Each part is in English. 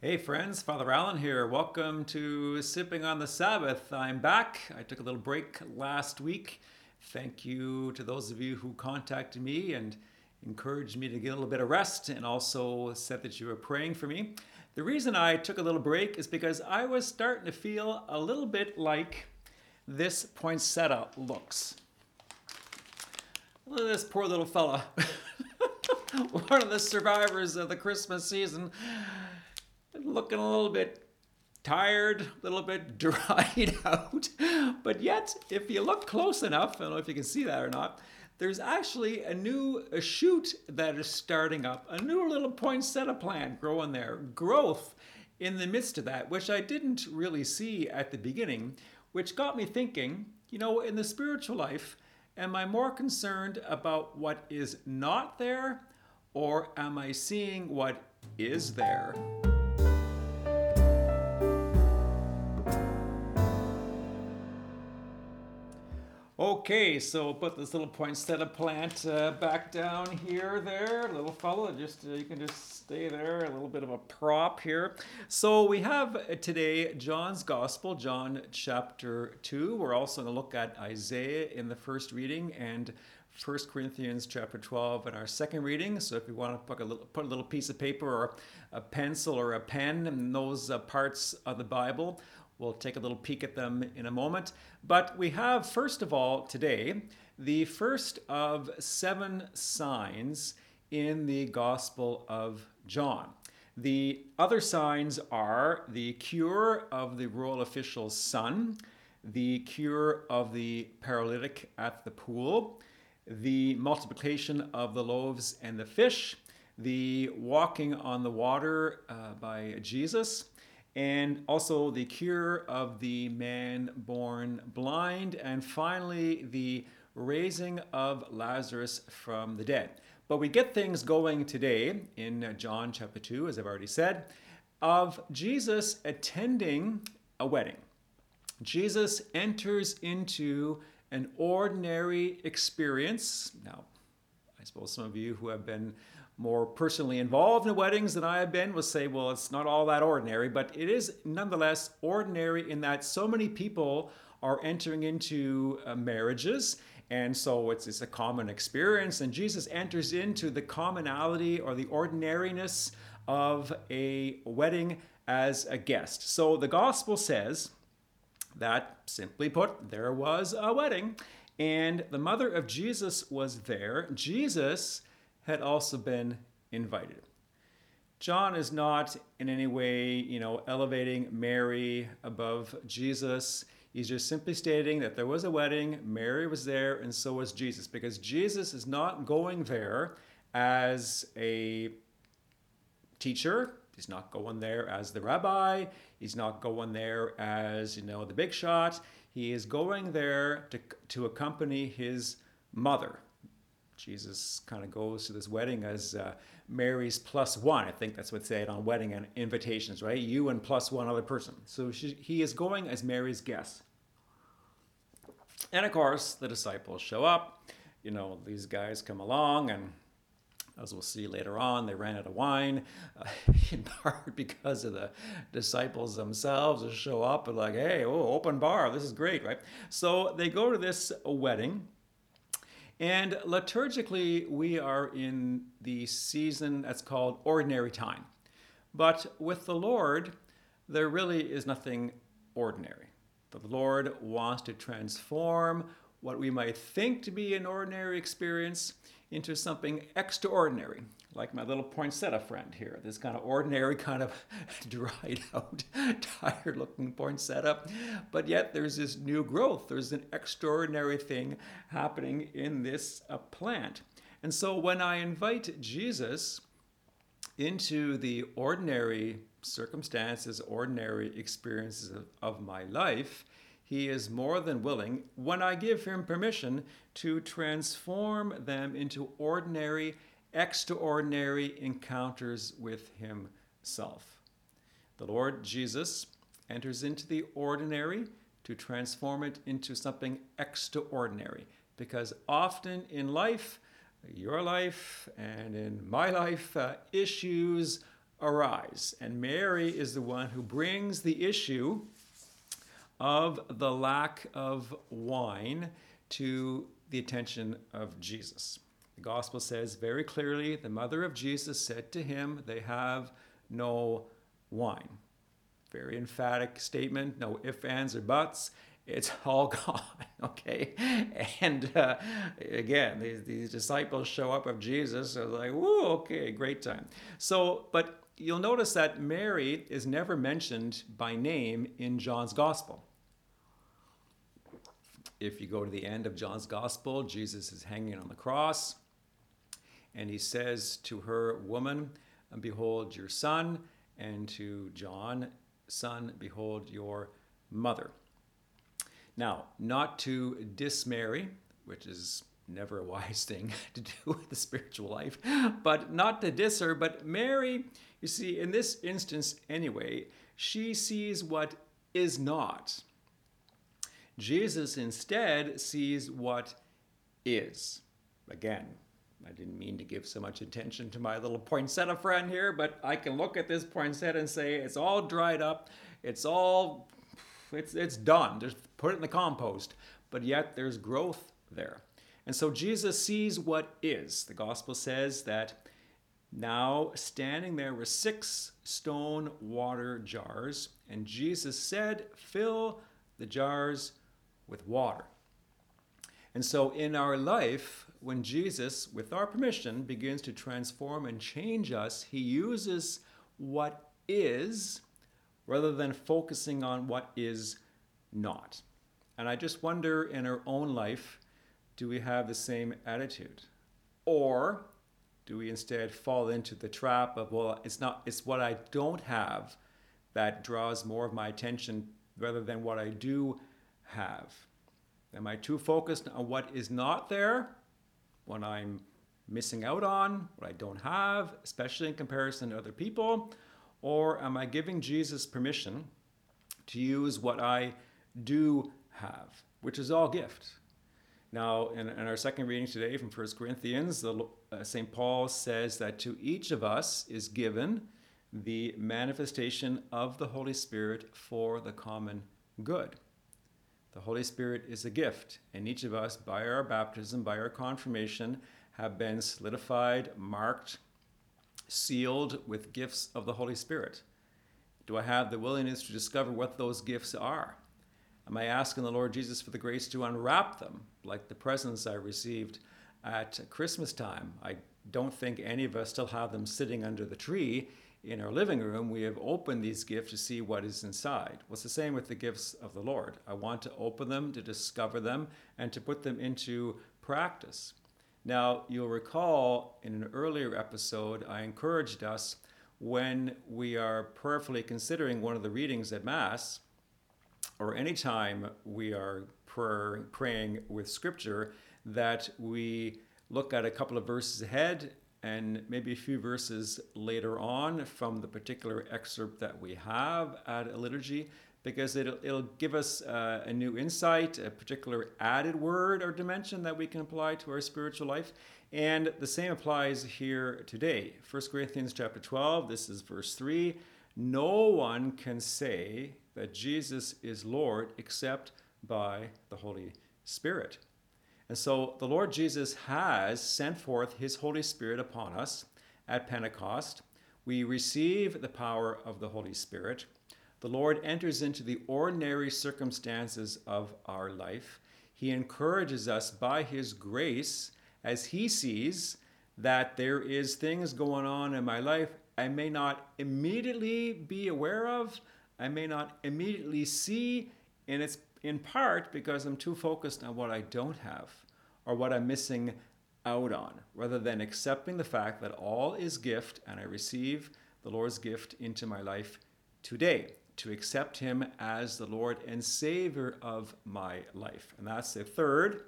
Hey friends, Father Allen here. Welcome to Sipping on the Sabbath. I'm back. I took a little break last week. Thank you to those of you who contacted me and encouraged me to get a little bit of rest and also said that you were praying for me. The reason I took a little break is because I was starting to feel a little bit like this poinsettia looks. Look at this poor little fella. One of the survivors of the Christmas season looking a little bit tired, a little bit dried out. But yet, if you look close enough, I don't know if you can see that or not, there's actually a new a shoot that is starting up, a new little poinsettia plant growing there. Growth in the midst of that, which I didn't really see at the beginning, which got me thinking, you know, in the spiritual life, am I more concerned about what is not there, or am I seeing what is there? Okay, so put this little poinsettia plant uh, back down here, there, little fella. Just uh, you can just stay there, a little bit of a prop here. So we have uh, today John's Gospel, John chapter two. We're also going to look at Isaiah in the first reading and 1 Corinthians chapter 12 in our second reading. So if you want to put a little, put a little piece of paper or a pencil or a pen in those uh, parts of the Bible, We'll take a little peek at them in a moment. But we have, first of all, today, the first of seven signs in the Gospel of John. The other signs are the cure of the royal official's son, the cure of the paralytic at the pool, the multiplication of the loaves and the fish, the walking on the water uh, by Jesus, and also the cure of the man born blind, and finally the raising of Lazarus from the dead. But we get things going today in John chapter 2, as I've already said, of Jesus attending a wedding. Jesus enters into an ordinary experience. Now, I suppose some of you who have been more personally involved in weddings than I have been will say, well, it's not all that ordinary, but it is nonetheless ordinary in that so many people are entering into uh, marriages. And so it's, it's a common experience. And Jesus enters into the commonality or the ordinariness of a wedding as a guest. So the gospel says that, simply put, there was a wedding and the mother of Jesus was there. Jesus had also been invited. John is not in any way, you know, elevating Mary above Jesus. He's just simply stating that there was a wedding, Mary was there, and so was Jesus, because Jesus is not going there as a teacher. He's not going there as the rabbi. He's not going there as, you know, the big shot. He is going there to, to accompany his mother. Jesus kind of goes to this wedding as uh, Mary's plus one. I think that's what's said on wedding and invitations, right? You and plus one other person. So she, he is going as Mary's guest. And of course, the disciples show up. You know, these guys come along, and as we'll see later on, they ran out of wine, uh, in part because of the disciples themselves to show up and like, hey, oh, open bar, this is great, right? So they go to this wedding and liturgically, we are in the season that's called ordinary time. But with the Lord, there really is nothing ordinary. The Lord wants to transform what we might think to be an ordinary experience into something extraordinary, like my little poinsettia friend here, this kind of ordinary, kind of dried out, tired looking poinsettia. But yet there's this new growth, there's an extraordinary thing happening in this uh, plant. And so when I invite Jesus into the ordinary circumstances, ordinary experiences of, of my life, he is more than willing, when I give him permission, to transform them into ordinary extraordinary encounters with Himself. The Lord Jesus enters into the ordinary to transform it into something extraordinary. Because often in life, your life and in my life, uh, issues arise. And Mary is the one who brings the issue of the lack of wine to the attention of Jesus. The gospel says very clearly the mother of Jesus said to him, They have no wine. Very emphatic statement, no ifs, ands, or buts. It's all gone, okay? And uh, again, these, these disciples show up of Jesus, so like, woo, okay, great time. So, but you'll notice that Mary is never mentioned by name in John's gospel. If you go to the end of John's gospel, Jesus is hanging on the cross, and he says to her, Woman, behold your son, and to John, Son, behold your mother. Now, not to diss Mary, which is never a wise thing to do with the spiritual life, but not to diss her, but Mary, you see, in this instance anyway, she sees what is not. Jesus instead sees what is. Again, I didn't mean to give so much attention to my little poinsettia friend here, but I can look at this poinsettia and say it's all dried up, it's all, it's, it's done. Just put it in the compost. But yet there's growth there. And so Jesus sees what is. The gospel says that now standing there were six stone water jars, and Jesus said, Fill the jars with water. And so in our life, when Jesus, with our permission, begins to transform and change us, he uses what is rather than focusing on what is not. And I just wonder in our own life, do we have the same attitude? Or do we instead fall into the trap of, well, it's not, it's what I don't have that draws more of my attention rather than what I do have? Am I too focused on what is not there, what I'm missing out on, what I don't have, especially in comparison to other people? Or am I giving Jesus permission to use what I do have, which is all gift? Now, in, in our second reading today from 1 Corinthians, uh, St. Paul says that to each of us is given the manifestation of the Holy Spirit for the common good. The Holy Spirit is a gift, and each of us, by our baptism, by our confirmation, have been solidified, marked, sealed with gifts of the Holy Spirit. Do I have the willingness to discover what those gifts are? Am I asking the Lord Jesus for the grace to unwrap them, like the presents I received at Christmas time? I don't think any of us still have them sitting under the tree in our living room, we have opened these gifts to see what is inside. Well, it's the same with the gifts of the Lord. I want to open them, to discover them, and to put them into practice. Now, you'll recall in an earlier episode, I encouraged us when we are prayerfully considering one of the readings at Mass, or anytime we are prayer, praying with Scripture, that we look at a couple of verses ahead and maybe a few verses later on from the particular excerpt that we have at a liturgy because it'll, it'll give us uh, a new insight, a particular added word or dimension that we can apply to our spiritual life. And the same applies here today. 1 Corinthians chapter 12, this is verse 3. No one can say that Jesus is Lord except by the Holy Spirit. And so the Lord Jesus has sent forth his Holy Spirit upon us at Pentecost. We receive the power of the Holy Spirit. The Lord enters into the ordinary circumstances of our life. He encourages us by his grace as he sees that there is things going on in my life I may not immediately be aware of, I may not immediately see, and it's in part because I'm too focused on what I don't have or what I'm missing out on, rather than accepting the fact that all is gift and I receive the Lord's gift into my life today to accept Him as the Lord and Savior of my life. And that's the third,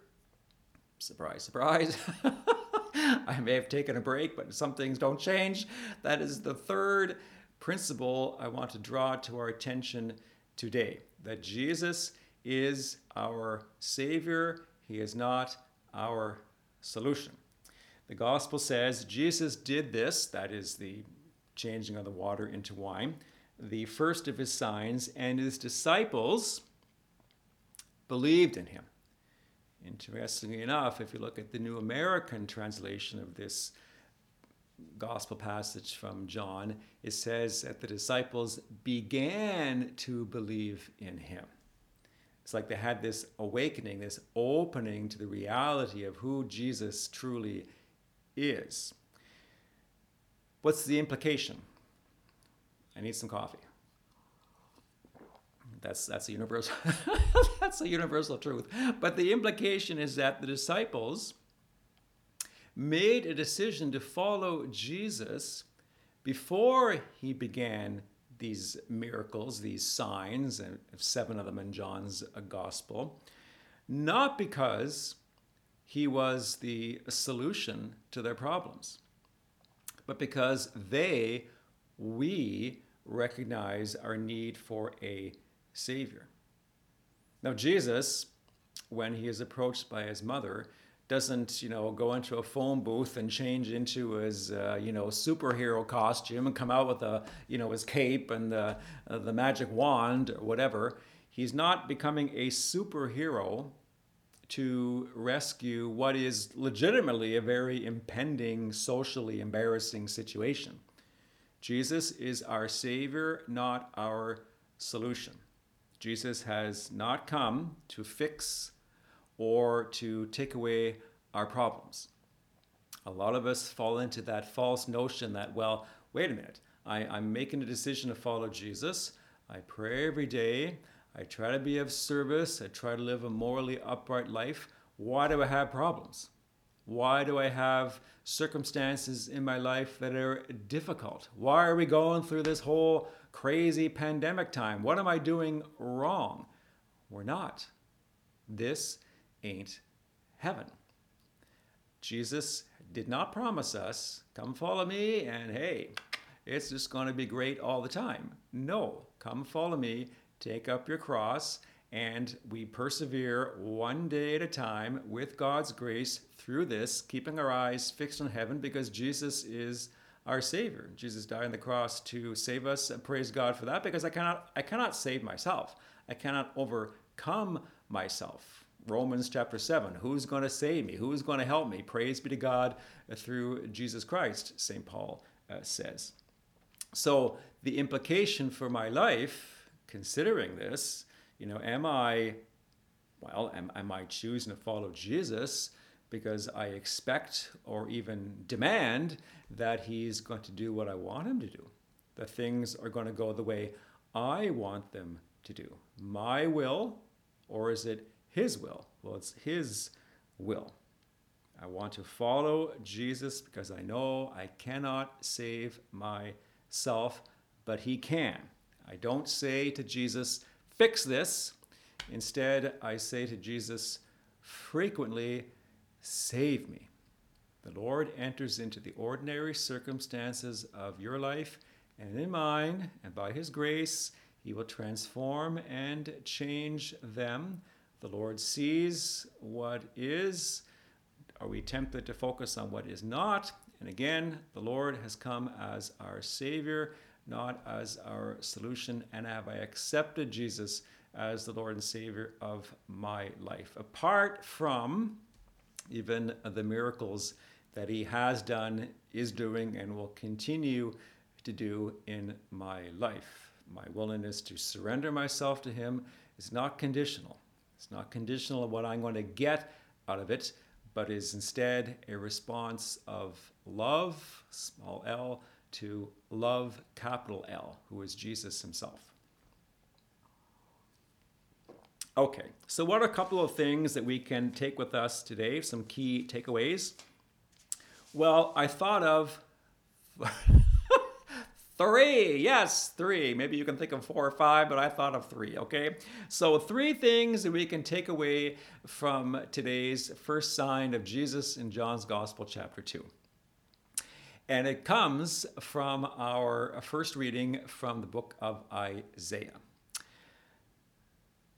surprise, surprise. I may have taken a break, but some things don't change. That is the third principle I want to draw to our attention today that Jesus is our Savior, He is not our solution. The gospel says Jesus did this, that is the changing of the water into wine, the first of his signs, and his disciples believed in him. Interestingly enough, if you look at the New American translation of this gospel passage from John, it says that the disciples began to believe in him. It's like they had this awakening, this opening to the reality of who Jesus truly is. What's the implication? I need some coffee. That's that's a universal that's a universal truth. But the implication is that the disciples made a decision to follow Jesus before he began these miracles, these signs, and seven of them in John's uh, gospel, not because he was the solution to their problems, but because they, we, recognize our need for a Savior. Now, Jesus, when he is approached by his mother, doesn't, you know, go into a phone booth and change into his, uh, you know, superhero costume and come out with a, you know, his cape and the, uh, the magic wand or whatever. He's not becoming a superhero to rescue what is legitimately a very impending, socially embarrassing situation. Jesus is our Savior, not our solution. Jesus has not come to fix or to take away our problems. A lot of us fall into that false notion that, well, wait a minute, I, I'm making a decision to follow Jesus. I pray every day. I try to be of service. I try to live a morally upright life. Why do I have problems? Why do I have circumstances in my life that are difficult? Why are we going through this whole crazy pandemic time? What am I doing wrong? We're not. This ain't heaven. Jesus did not promise us, come follow me, and hey, it's just going to be great all the time. No, come follow me, take up your cross, and we persevere one day at a time with God's grace through this, keeping our eyes fixed on heaven because Jesus is our Savior. Jesus died on the cross to save us. And praise God for that because I cannot, I cannot save myself. I cannot overcome myself. Romans chapter 7 Who's going to save me? Who's going to help me? Praise be to God through Jesus Christ, St. Paul uh, says. So, the implication for my life, considering this, you know, am I, well, am, am I choosing to follow Jesus because I expect or even demand that he's going to do what I want him to do? That things are going to go the way I want them to do. My will, or is it his will? Well, it's his will. I want to follow Jesus because I know I cannot save myself, but he can. I don't say to Jesus, fix this. Instead, I say to Jesus frequently, Save me. The Lord enters into the ordinary circumstances of your life and in mine, and by His grace, He will transform and change them. The Lord sees what is. Are we tempted to focus on what is not? And again, the Lord has come as our Savior not as our solution, and have I accepted Jesus as the Lord and Savior of my life. Apart from even the miracles that He has done, is doing, and will continue to do in my life. My willingness to surrender myself to Him is not conditional. It's not conditional on what I'm going to get out of it, but is instead a response of love, small l, to love, capital L, who is Jesus himself. Okay, so what are a couple of things that we can take with us today? Some key takeaways. Well, I thought of three. Yes, three. Maybe you can think of four or five, but I thought of three, okay? So, three things that we can take away from today's first sign of Jesus in John's Gospel, chapter 2. And it comes from our first reading from the book of Isaiah.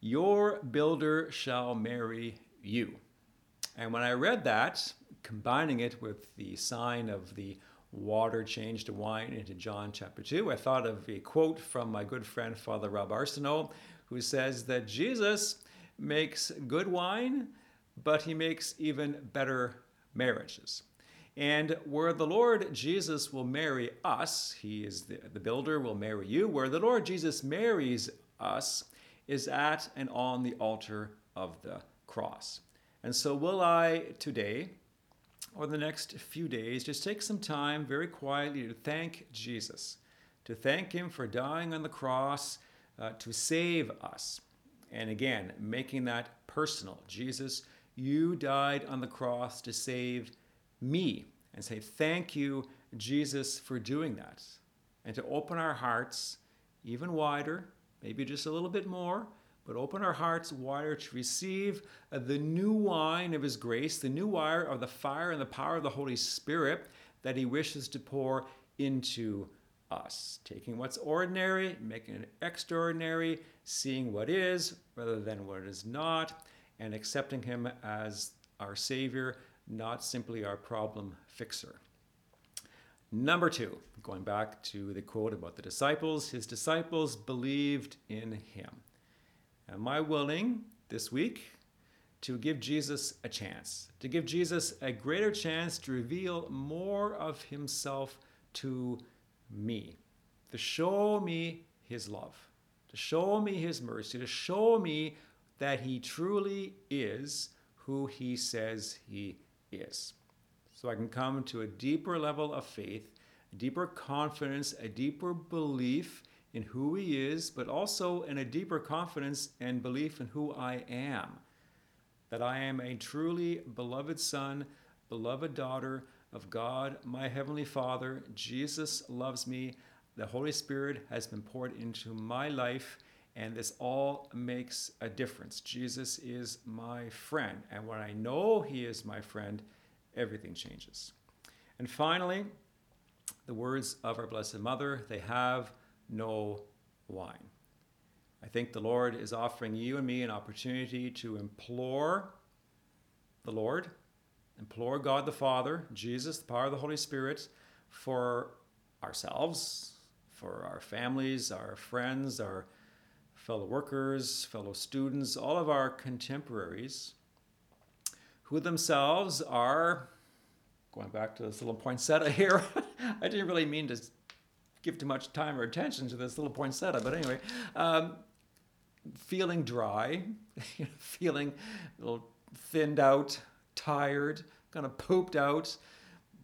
Your builder shall marry you. And when I read that, combining it with the sign of the water changed to wine into John chapter 2, I thought of a quote from my good friend Father Rob Arsenault, who says that Jesus makes good wine, but he makes even better marriages. And where the Lord Jesus will marry us, he is the, the builder, will marry you. Where the Lord Jesus marries us is at and on the altar of the cross. And so, will I today, or the next few days, just take some time very quietly to thank Jesus, to thank Him for dying on the cross uh, to save us. And again, making that personal. Jesus, you died on the cross to save me. And say, Thank you, Jesus, for doing that. And to open our hearts even wider, maybe just a little bit more, but open our hearts wider to receive uh, the new wine of His grace, the new wine of the fire and the power of the Holy Spirit that He wishes to pour into us. Taking what's ordinary, making it extraordinary, seeing what is rather than what is not, and accepting Him as our Savior, not simply our problem fixer. Number two, going back to the quote about the disciples, His disciples believed in Him. Am I willing this week to give Jesus a chance, to give Jesus a greater chance to reveal more of himself to me, to show me his love, to show me his mercy, to show me that he truly is who he says he is. So I can come to a deeper level of faith, a deeper confidence, a deeper belief in who He is, but also in a deeper confidence and belief in who I am. That I am a truly beloved Son, beloved daughter of God, my Heavenly Father. Jesus loves me. The Holy Spirit has been poured into my life, and this all makes a difference. Jesus is my friend, and when I know He is my friend, everything changes. And finally, the words of our Blessed Mother, they have no wine. I think the Lord is offering you and me an opportunity to implore the Lord, implore God the Father, Jesus, the power of the Holy Spirit, for ourselves, for our families, our friends, our fellow workers, fellow students, all of our contemporaries, who themselves are, going back to this little poinsettia here, I didn't really mean to give too much time or attention to this little poinsettia. But anyway, um, feeling dry, feeling a little thinned out, tired, kind of pooped out,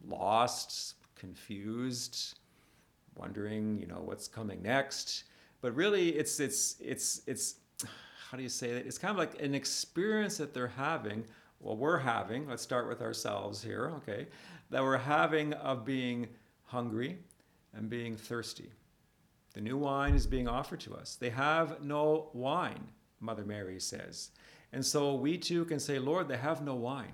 lost, confused, wondering, you know, what's coming next. But really, it's it's it's it's how do you say that? It's kind of like an experience that they're having. Well, we're having. Let's start with ourselves here, okay? That we're having of being hungry, and being thirsty. The new wine is being offered to us. They have no wine, Mother Mary says. And so we too can say, Lord, they have no wine.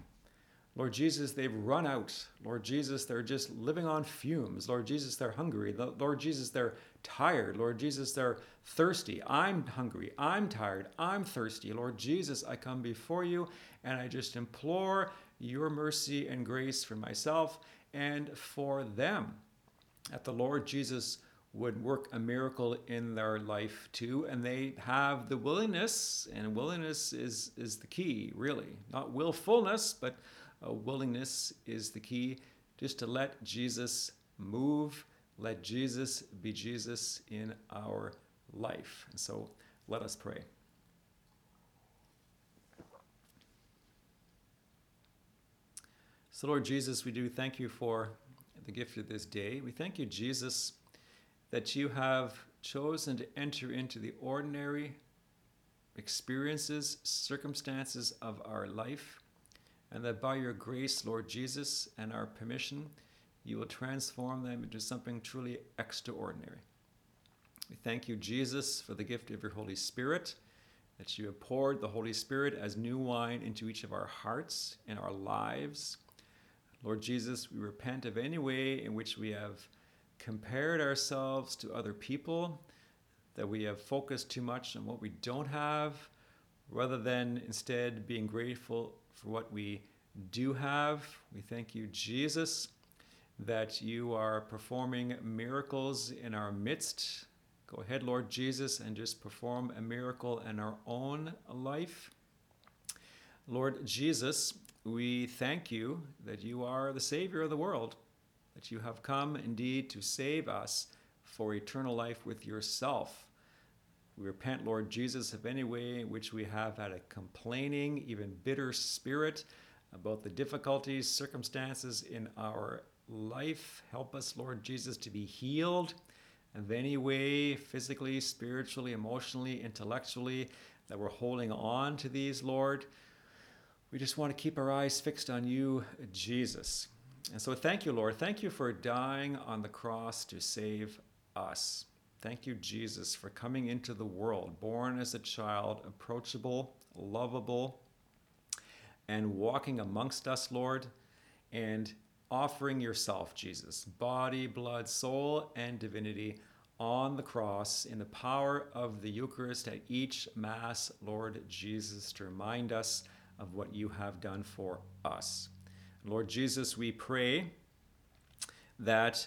Lord Jesus, they've run out. Lord Jesus, they're just living on fumes. Lord Jesus, they're hungry. Lord Jesus, they're tired. Lord Jesus, they're thirsty. I'm hungry. I'm tired. I'm thirsty. Lord Jesus, I come before you and I just implore your mercy and grace for myself and for them that the Lord Jesus would work a miracle in their life too and they have the willingness and willingness is is the key really. Not willfulness but uh, willingness is the key just to let jesus move let jesus be jesus in our life. And so let us pray. So lord jesus we do thank you for the gift of this day. We thank you, Jesus, that you have chosen to enter into the ordinary experiences, circumstances of our life, and that by your grace, Lord Jesus, and our permission, you will transform them into something truly extraordinary. We thank you, Jesus, for the gift of your Holy Spirit, that you have poured the Holy Spirit as new wine into each of our hearts and our lives Lord Jesus, we repent of any way in which we have compared ourselves to other people, that we have focused too much on what we don't have, rather than instead being grateful for what we do have. We thank you, Jesus, that you are performing miracles in our midst. Go ahead, Lord Jesus, and just perform a miracle in our own life. Lord Jesus, we thank you that you are the Savior of the world, that you have come indeed to save us for eternal life with yourself. We repent, Lord Jesus, of any way in which we have had a complaining, even bitter spirit about the difficulties, circumstances in our life. Help us, Lord Jesus, to be healed of any way, physically, spiritually, emotionally, intellectually, that we're holding on to these, Lord. We just want to keep our eyes fixed on you, Jesus. And so thank you, Lord. Thank you for dying on the cross to save us. Thank you, Jesus, for coming into the world, born as a child, approachable, lovable, and walking amongst us, Lord, and offering yourself, Jesus, body, blood, soul, and divinity on the cross in the power of the Eucharist at each Mass, Lord Jesus, to remind us of what you have done for us. Lord Jesus, we pray that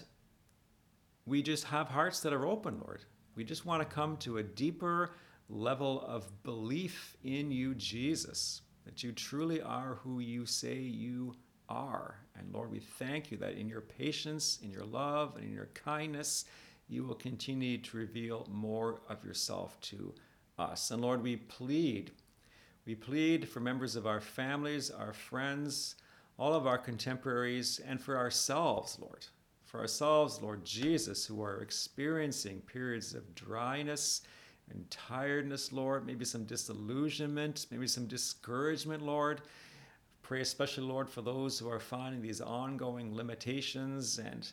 we just have hearts that are open, Lord. We just want to come to a deeper level of belief in you, Jesus, that you truly are who you say you are. And Lord, we thank you that in your patience, in your love, and in your kindness, you will continue to reveal more of yourself to us. And Lord, we plead, we plead for members of our families, our friends, all of our contemporaries, and for ourselves, Lord. For ourselves, Lord Jesus, who are experiencing periods of dryness and tiredness, Lord, maybe some disillusionment, maybe some discouragement, Lord. Pray especially, Lord, for those who are finding these ongoing limitations and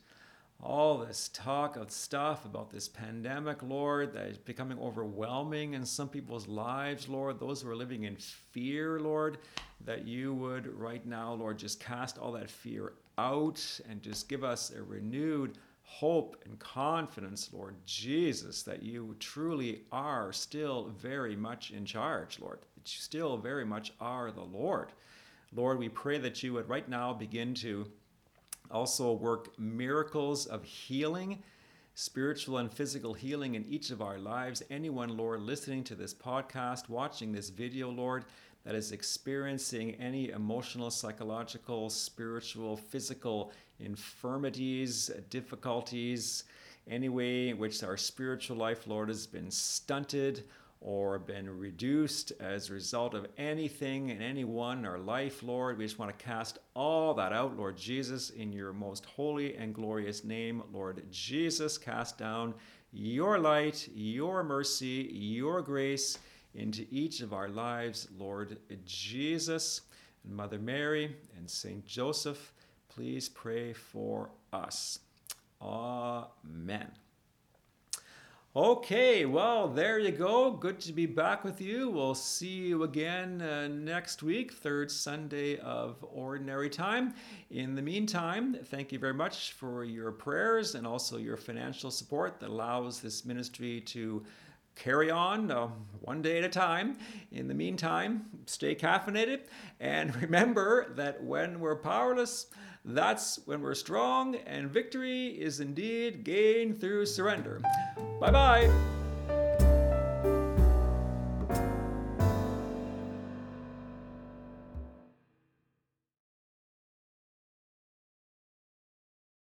all this talk of stuff about this pandemic, Lord, that is becoming overwhelming in some people's lives, Lord, those who are living in fear, Lord, that you would right now, Lord, just cast all that fear out and just give us a renewed hope and confidence, Lord Jesus, that you truly are still very much in charge, Lord, that you still very much are the Lord. Lord, we pray that you would right now begin to also work miracles of healing, spiritual and physical healing in each of our lives. Anyone, Lord, listening to this podcast, watching this video, Lord, that is experiencing any emotional, psychological, spiritual, physical infirmities, difficulties, any way in which our spiritual life, Lord, has been stunted or been reduced as a result of anything and anyone in our life, Lord. We just want to cast all that out, Lord Jesus, in your most holy and glorious name, Lord Jesus. Cast down your light, your mercy, your grace into each of our lives, Lord Jesus. And Mother Mary and Saint Joseph, please pray for us. Amen. Okay, well, there you go. Good to be back with you. We'll see you again uh, next week, third Sunday of Ordinary Time. In the meantime, thank you very much for your prayers and also your financial support that allows this ministry to carry on uh, one day at a time. In the meantime, stay caffeinated and remember that when we're powerless, that's when we're strong, and victory is indeed gained through surrender. Bye bye.